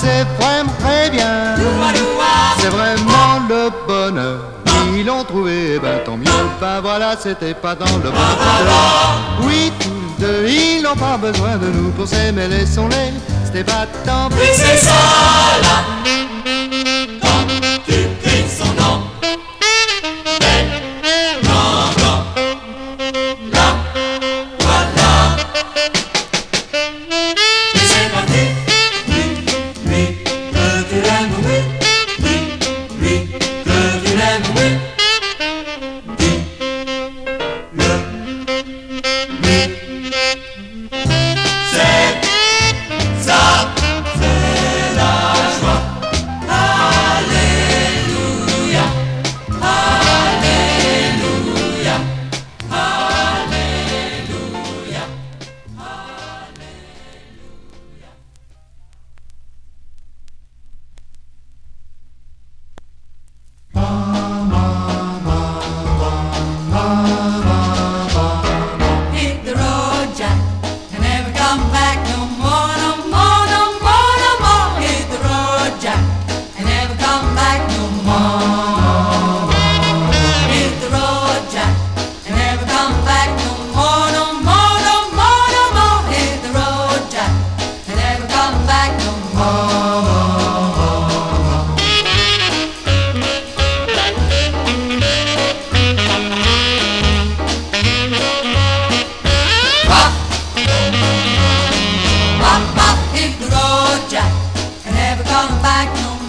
c'est vraiment très bien. C'est vraiment le bonheur. Ils l'ont trouvé, eh ben tant mieux. Ben voilà, c'était pas dans le bon plan. Oui, tous deux, ils n'ont pas besoin de nous pour s'aimer, laissons-les. C'était pas tant pis. Ça là. if the road jack never ever back no